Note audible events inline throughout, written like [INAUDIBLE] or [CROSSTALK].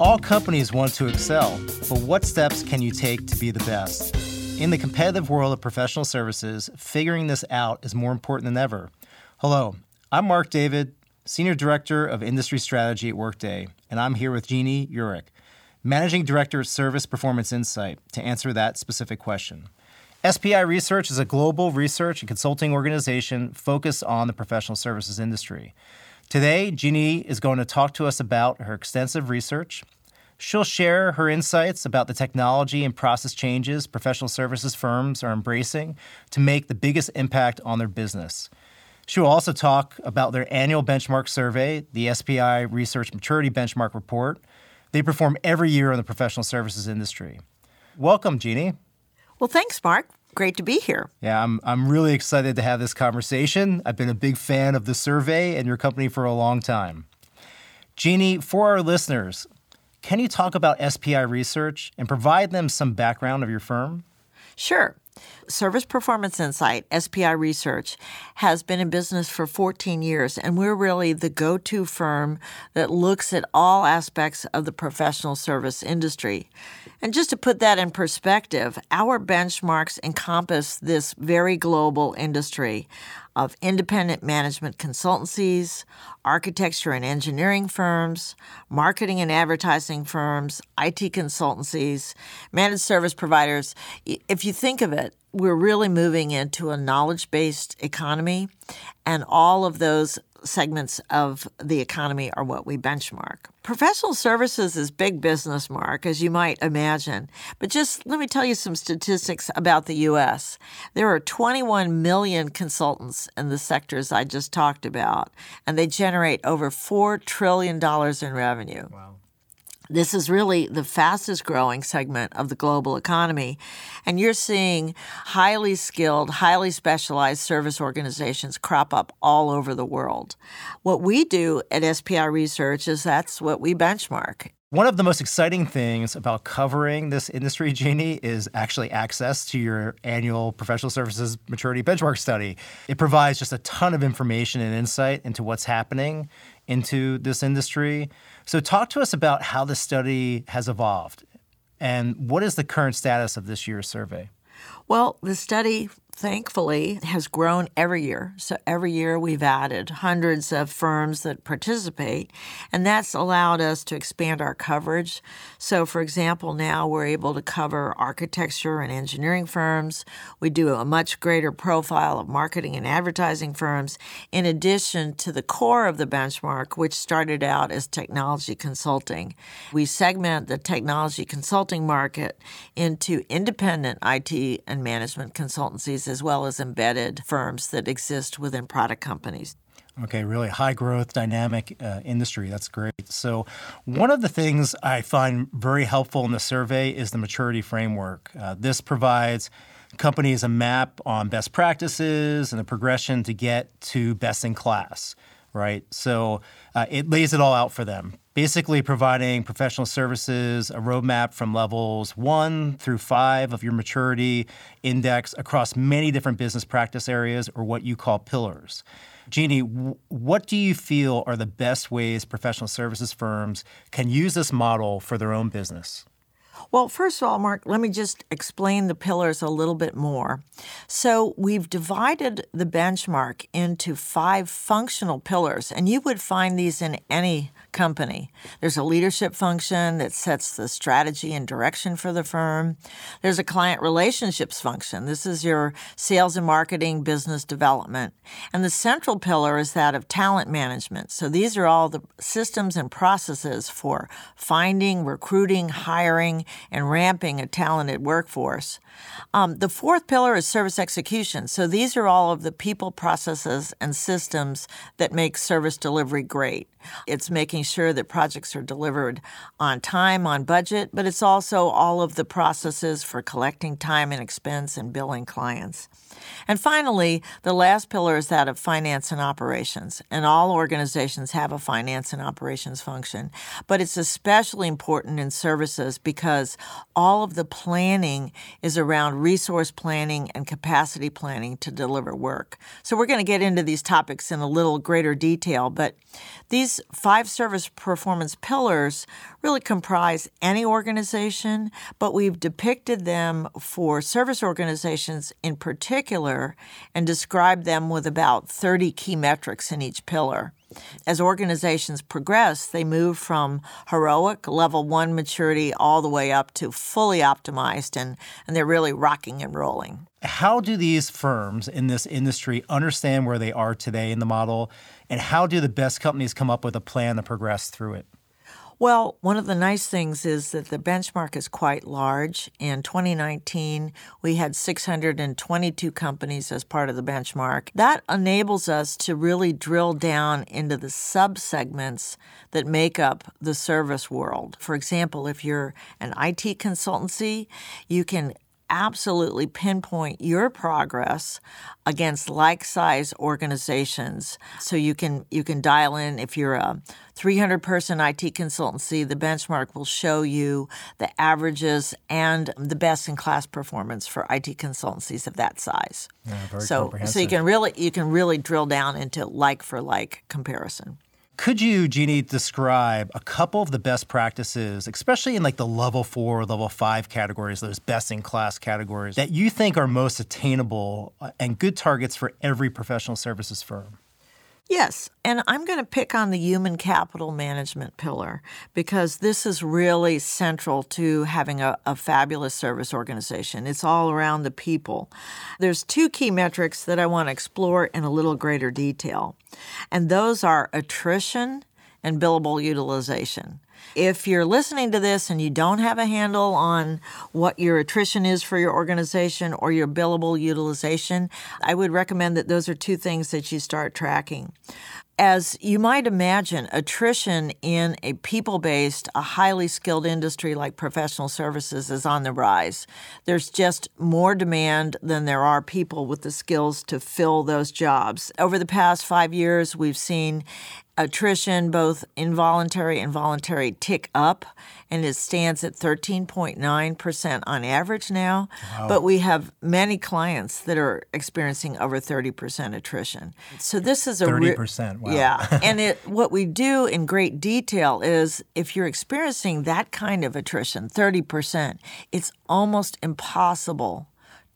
All companies want to excel, but what steps can you take to be the best? In the competitive world of professional services, figuring this out is more important than ever. Hello, I'm Mark David, Senior Director of Industry Strategy at Workday, and I'm here with Jeannie Urich, Managing Director of Service Performance Insight, to answer that specific question. SPI Research is a global research and consulting organization focused on the professional services industry. Today, Jeannie is going to talk to us about her extensive research. She'll share her insights about the technology and process changes professional services firms are embracing to make the biggest impact on their business. She will also talk about their annual benchmark survey, the SPI Research Maturity Benchmark Report. They perform every year in the professional services industry. Welcome, Jeannie. Well, thanks, Mark great to be here. Yeah, I'm, I'm really excited to have this conversation. I've been a big fan of the survey and your company for a long time. Jeannie, for our listeners, can you talk about SPI research and provide them some background of your firm? Sure. Service Performance Insight, SPI Research, has been in business for 14 years, and we're really the go to firm that looks at all aspects of the professional service industry. And just to put that in perspective, our benchmarks encompass this very global industry of independent management consultancies, architecture and engineering firms, marketing and advertising firms, IT consultancies, managed service providers. If you think of it, we're really moving into a knowledge based economy, and all of those segments of the economy are what we benchmark. Professional services is big business, Mark, as you might imagine. But just let me tell you some statistics about the U.S. There are 21 million consultants in the sectors I just talked about, and they generate over $4 trillion in revenue. Wow. This is really the fastest growing segment of the global economy. And you're seeing highly skilled, highly specialized service organizations crop up all over the world. What we do at SPI Research is that's what we benchmark. One of the most exciting things about covering this industry, [LAUGHS] Jeannie, is actually access to your annual professional services maturity benchmark study. It provides just a ton of information and insight into what's happening into this industry. So, talk to us about how the study has evolved and what is the current status of this year's survey? Well, the study thankfully has grown every year. So every year we've added hundreds of firms that participate, and that's allowed us to expand our coverage. So, for example, now we're able to cover architecture and engineering firms. We do a much greater profile of marketing and advertising firms, in addition to the core of the benchmark, which started out as technology consulting. We segment the technology consulting market into independent IT and management consultancies as well as embedded firms that exist within product companies. Okay, really high growth, dynamic uh, industry. That's great. So, one of the things I find very helpful in the survey is the maturity framework. Uh, this provides companies a map on best practices and a progression to get to best in class, right? So, uh, it lays it all out for them basically providing professional services, a roadmap from levels one through five of your maturity index across many different business practice areas or what you call pillars. Jeannie, what do you feel are the best ways professional services firms can use this model for their own business? Well, first of all, Mark, let me just explain the pillars a little bit more. So, we've divided the benchmark into five functional pillars, and you would find these in any company. There's a leadership function that sets the strategy and direction for the firm. There's a client relationships function. This is your sales and marketing, business development. And the central pillar is that of talent management. So these are all the systems and processes for finding, recruiting, hiring, and ramping a talented workforce. Um, the fourth pillar is service execution. So these are all of the people, processes, and systems that make service delivery great. It's making sure that projects are delivered on time, on budget, but it's also all of the processes for collecting time and expense and billing clients. And finally, the last pillar is that of finance and operations. And all organizations have a finance and operations function, but it's especially important in services because because all of the planning is around resource planning and capacity planning to deliver work. So we're going to get into these topics in a little greater detail, but these five service performance pillars really comprise any organization, but we've depicted them for service organizations in particular and described them with about 30 key metrics in each pillar. As organizations progress, they move from heroic level one maturity all the way up to fully optimized, and, and they're really rocking and rolling. How do these firms in this industry understand where they are today in the model, and how do the best companies come up with a plan to progress through it? Well, one of the nice things is that the benchmark is quite large. In 2019, we had 622 companies as part of the benchmark. That enables us to really drill down into the subsegments that make up the service world. For example, if you're an IT consultancy, you can absolutely pinpoint your progress against like size organizations. So you can you can dial in if you're a 300 person IT consultancy the benchmark will show you the averages and the best in class performance for IT consultancies of that size. Yeah, so so you can really you can really drill down into like for like comparison could you, Jeannie, describe a couple of the best practices, especially in like the level four, or level five categories, those best in class categories, that you think are most attainable uh, and good targets for every professional services firm? Yes, and I'm going to pick on the human capital management pillar because this is really central to having a, a, fabulous service organization. It's all around the people. There's two key metrics that I want to explore in a little greater detail, and those are attrition and billable utilization. If you're listening to this and you don't have a handle on what your attrition is for your organization or your billable utilization, I would recommend that those are two things that you start tracking. As you might imagine, attrition in a people based, a highly skilled industry like professional services is on the rise. There's just more demand than there are people with the skills to fill those jobs. Over the past five years, we've seen attrition, both involuntary and voluntary, tick up, and it stands at 13.9% on average now. Wow. But we have many clients that are experiencing over 30% attrition. So this is a 30%. Wow. Yeah. [LAUGHS] and it, what we do in great detail is if you're experiencing that kind of attrition, 30%, it's almost impossible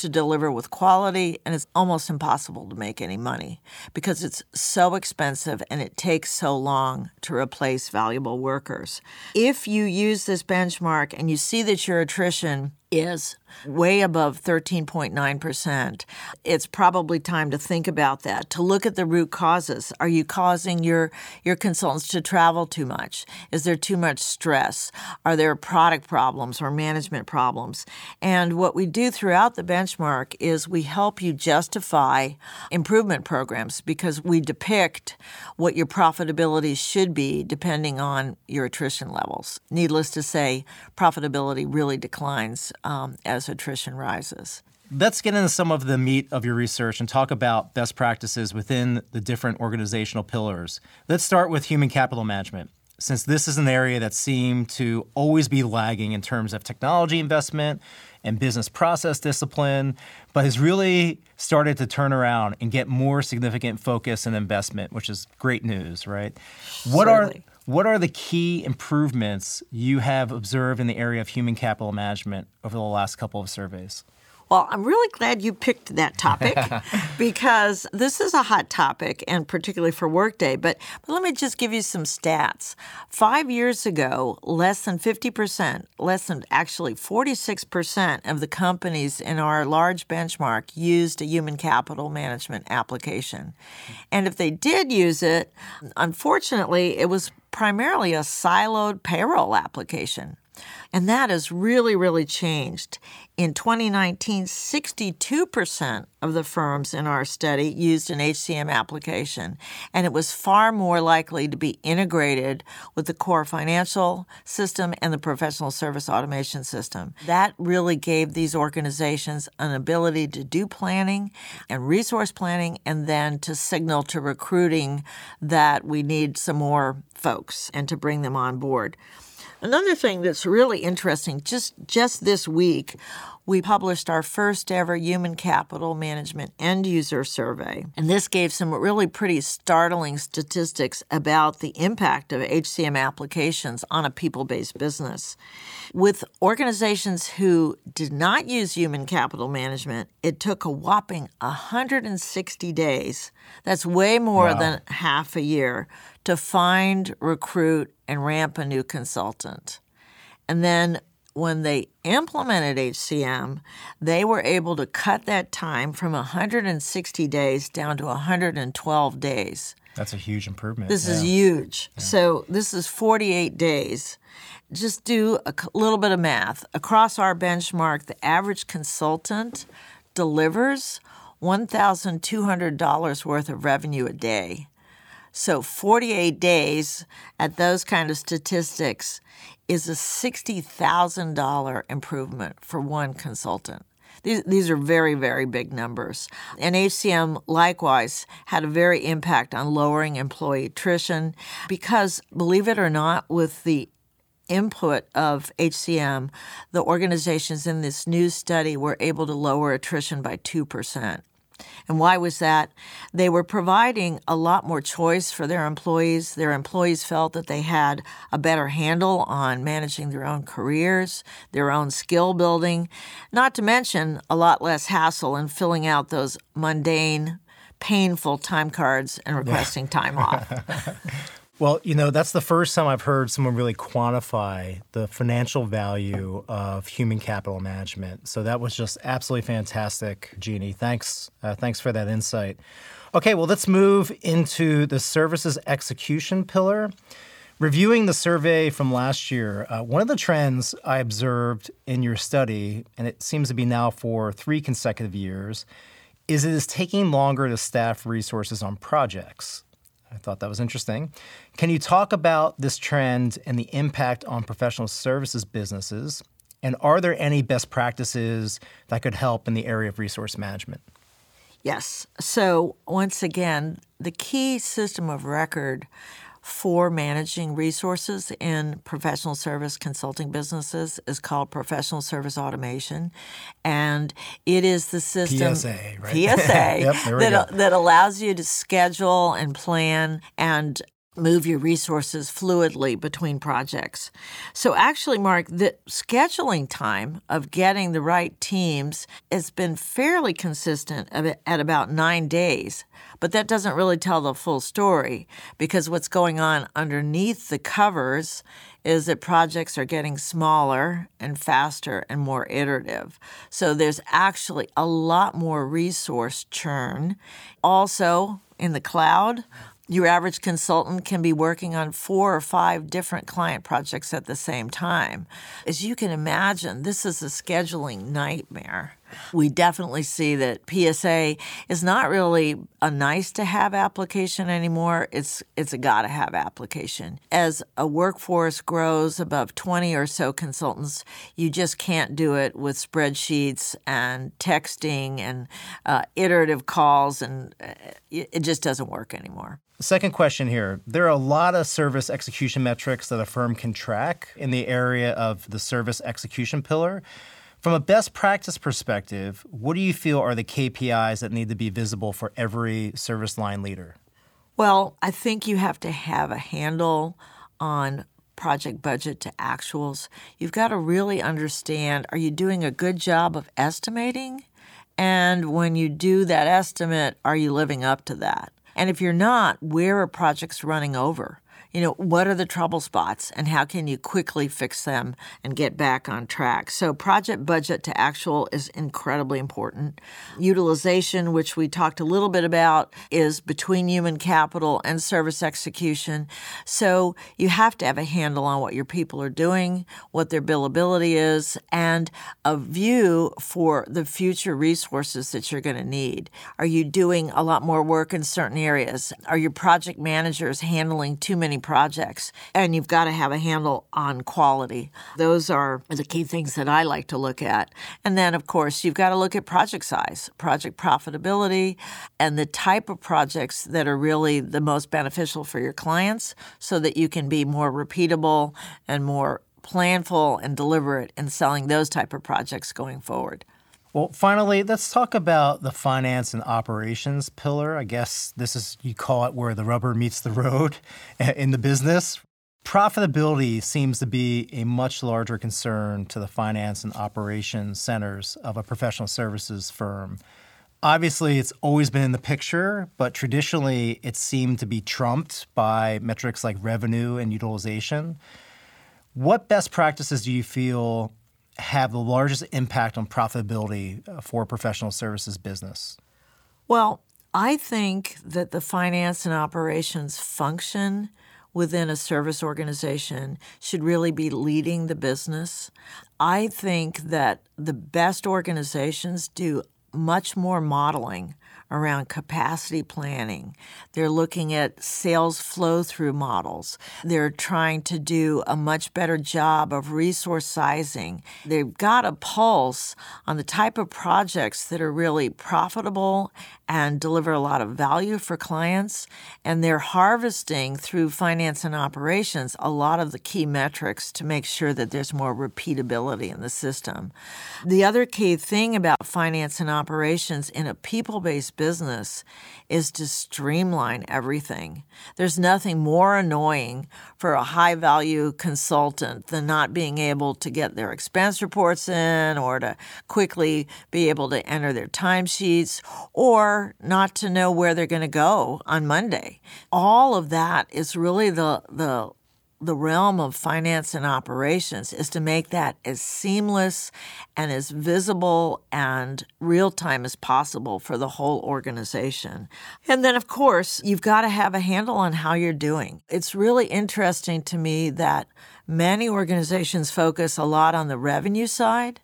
to deliver with quality, and it's almost impossible to make any money because it's so expensive and it takes so long to replace valuable workers. If you use this benchmark and you see that your attrition is way above 13.9%. It's probably time to think about that, to look at the root causes. Are you causing your, your consultants to travel too much? Is there too much stress? Are there product problems or management problems? And what we do throughout the benchmark is we help you justify improvement programs because we depict what your profitability should be depending on your attrition levels. Needless to say, profitability really declines um, as attrition rises. Let's get into some of the meat of your research and talk about best practices within the different organizational pillars. Let's start with human capital management. Since this is an area that seemed to always be lagging in terms of technology investment and business process discipline, but has really started to turn around and get more significant focus and investment, which is great news, right? What Certainly. are what are the key improvements you have observed in the area of human capital management over the last couple of surveys? Well, I'm really glad you picked that topic [LAUGHS] because this is a hot topic, and particularly for Workday. But, but let me just give you some stats. Five years ago, less than 50%, less than actually 46% of the companies in our large benchmark used a human capital management application. And if they did use it, unfortunately, it was primarily a siloed payroll application. And that has really, really changed. In 2019, 62% of the firms in our study used an HCM application, and it was far more likely to be integrated with the core financial system and the professional service automation system. That really gave these organizations an ability to do planning and resource planning, and then to signal to recruiting that we need some more folks and to bring them on board. Another thing that's really interesting, just just this week, we published our first ever human capital management end user survey. And this gave some really pretty startling statistics about the impact of HCM applications on a people based business. With organizations who did not use human capital management, it took a whopping 160 days. That's way more wow. than half a year to find, recruit, and ramp a new consultant. And then when they implemented HCM, they were able to cut that time from 160 days down to 112 days. That's a huge improvement. This yeah. is huge. Yeah. So this is 48 days. Just do a little bit of math. Across our benchmark, the average consultant delivers $1,200 worth of revenue a day. So 48 days at those kind of statistics is a $60,000 improvement for one consultant. These, these are very, very big numbers. And HCM likewise had a very impact on lowering employee attrition because, believe it or not, with the input of HCM, the organizations in this new study were able to lower attrition by 2%. And why was that? They were providing a lot more choice for their employees. Their employees felt that they had a better handle on managing their own careers, their own skill building, not to mention a lot less hassle in filling out those mundane, painful time cards and requesting time off. [LAUGHS] Well, you know, that's the first time I've heard someone really quantify the financial value of human capital management. So that was just absolutely fantastic, Jeannie. Thanks. Uh, thanks for that insight. Okay, well, let's move into the services execution pillar. Reviewing the survey from last year, uh, one of the trends I observed in your study, and it seems to be now for three consecutive years, is it is taking longer to staff resources on projects. I thought that was interesting. Can you talk about this trend and the impact on professional services businesses? And are there any best practices that could help in the area of resource management? Yes. So, once again, the key system of record for managing resources in professional service consulting businesses is called professional service automation. And it is the system PSA, right? PSA [LAUGHS] yep, that, that allows you to schedule and plan and move your resources fluidly between projects. So, actually, Mark, the scheduling time of getting the right teams has been fairly consistent at about nine days. But that doesn't really tell the full story because what's going on underneath the covers is that projects are getting smaller and faster and more iterative. So there's actually a lot more resource churn. Also, in the cloud, your average consultant can be working on four or five different client projects at the same time. As you can imagine, this is a scheduling nightmare. We definitely see that PSA is not really a nice to have application anymore. It's it's a got to have application. As a workforce grows above 20 or so consultants, you just can't do it with spreadsheets and texting and uh, iterative calls and uh, it just doesn't work anymore. Second question here. There are a lot of service execution metrics that a firm can track in the area of the service execution pillar. From a best practice perspective, what do you feel are the KPIs that need to be visible for every service line leader? Well, I think you have to have a handle on project budget to actuals. You've got to really understand are you doing a good job of estimating? And when you do that estimate, are you living up to that? And if you're not, where are projects running over? You know, what are the trouble spots and how can you quickly fix them and get back on track? So, project budget to actual is incredibly important. Utilization, which we talked a little bit about, is between human capital and service execution. So, you have to have a handle on what your people are doing, what their billability is, and a view for the future resources that you're going to need. Are you doing a lot more work in certain areas? Are your project managers handling too many projects, and you've got to have a handle on quality. Those are the key things that I like to look at. And then, of course, you've got to look at project size, project profitability, and the type of projects that are really the most beneficial for your clients so that you can be more repeatable and more planful and deliberate in selling those type of projects going forward. Well, finally, let's talk about the finance and operations pillar. I guess this is, you call it where the rubber meets the road [LAUGHS] in the business. Profitability seems to be a much larger concern to the finance and operations centers of a professional services firm. Obviously, it's always been in the picture, but traditionally it seemed to be trumped by metrics like revenue and utilization. What best practices do you feel have the largest impact on profitability uh, for a professional services business? Well, I think that the finance and operations function within a service organization should really be leading the business. I think that the best organizations do much more modeling around capacity planning. They're looking at sales flow through models. They're trying to do a much better job of resource sizing. They've got a pulse on the type of projects that are really profitable and deliver a lot of value for clients. And they're harvesting through finance and operations a lot of the key metrics to make sure that there's more repeatability in the system. The other key thing about finance and operations in a people based business is to streamline everything. There's nothing more annoying for a high value consultant than not being able to get their expense reports in or to quickly be able to enter their timesheets or not to know where they're going to go on Monday. All of that is really the, the the realm of finance and operations is to make that as seamless and as visible and real time as possible for the whole organization. And then, of course, you've got to have a handle on how you're doing. It's really interesting to me that many organizations focus a lot on the revenue side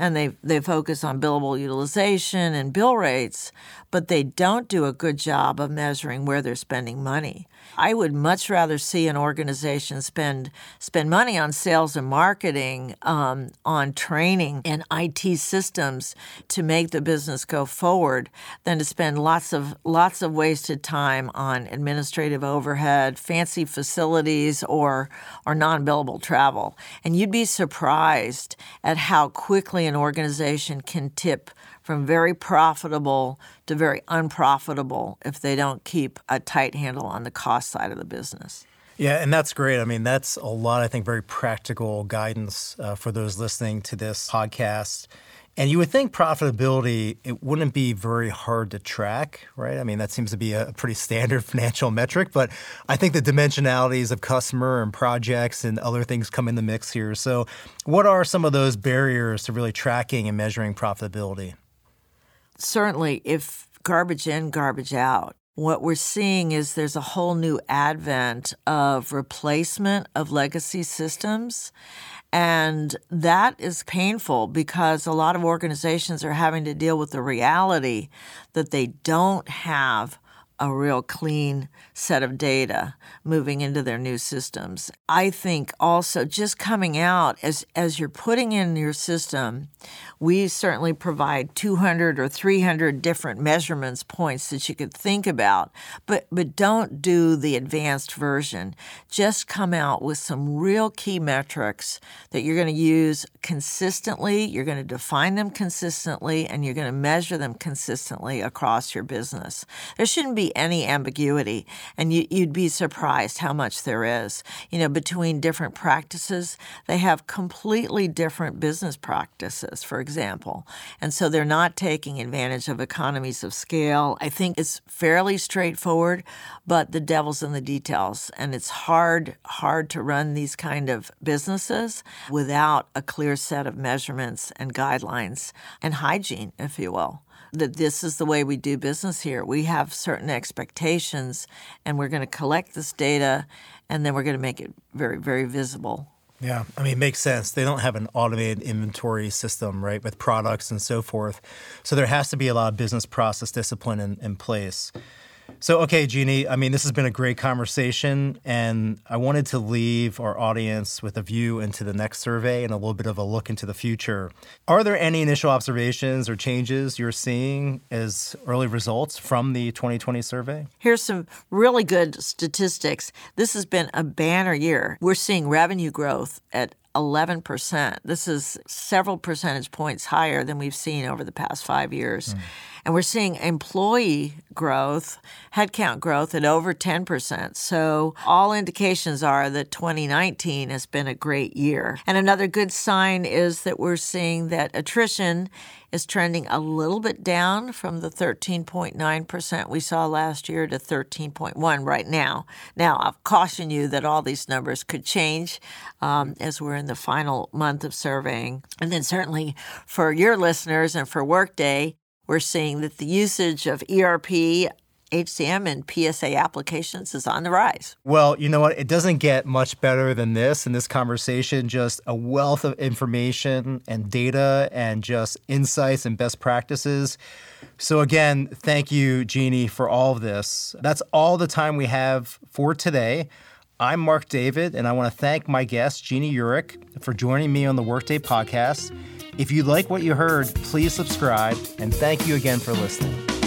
and they they focus on billable utilization and bill rates, but they don't do a good job of measuring where they're spending money. I would much rather see an organization spend spend money on sales and marketing, um, on training and IT systems to make the business go forward, than to spend lots of lots of wasted time on administrative overhead, fancy facilities, or or non billable travel. And you'd be surprised at how quickly an organization can tip from very profitable to very unprofitable if they don't keep a tight handle on the cost side of the business. Yeah, and that's great. I mean, that's a lot, I think, very practical guidance uh, for those listening to this podcast. And you would think profitability, it wouldn't be very hard to track, right? I mean, that seems to be a pretty standard [LAUGHS] financial metric, but I think the dimensionalities of customer and projects and other things come in the mix here. So, what are some of those barriers to really tracking and measuring profitability? Certainly if garbage in, garbage out, what we're seeing is there's a whole new advent of replacement of legacy systems. And that is painful because a lot of organizations are having to deal with the reality that they don't have a real clean set of data moving into their new systems. I think also just coming out as as you're putting in your system, we certainly provide 200 or 300 different measurements points that you could think about, but but don't do the advanced version. Just come out with some real key metrics that you're going to use consistently, you're going to define them consistently and you're going to measure them consistently across your business. There shouldn't be any ambiguity, and you, you'd be surprised how much there is. You know, between different practices, they have completely different business practices, for example, and so they're not taking advantage of economies of scale. I think it's fairly straightforward, but the devil's in the details, and it's hard hard to run these kind of businesses without a clear set of measurements and guidelines and hygiene, if you will that this is the way we do business here. We have certain expectations, and we're going to collect this data, and then we're going to make it very, very visible. Yeah, I mean, it makes sense. They don't have an automated inventory system, right, with products and so forth. So there has to be a lot of business process discipline in, in place. So, okay, Jeannie, I mean, this has been a great conversation, and I wanted to leave our audience with a view into the next survey and a little bit of a look into the future. Are there any initial observations or changes you're seeing as early results from the 2020 survey? Here's some really good statistics. This has been a banner year. We're seeing revenue growth at 11%. This is several percentage points higher than we've seen over the past five years. Mm. And we're seeing employee growth, headcount growth at over 10%. So all indications are that 2019 has been a great year. And another good sign is that we're seeing that attrition is trending a little bit down from the 13.9% we saw last year to 13.1 right now. Now, I've cautioned you that all these numbers could change um, as we're in the final month of surveying. And then certainly for your listeners and for Workday, we're seeing that the usage of ERP, HCM, and PSA applications is on the rise. Well, you know what? It doesn't get much better than this in this conversation. Just a wealth of information and data and just insights and best practices. So, again, thank you, Jeannie, for all of this. That's all the time we have for today. I'm Mark David, and I want to thank my guest, Jeannie Urich, for joining me on the Workday podcast. If you like what you heard, please subscribe, and thank you again for listening.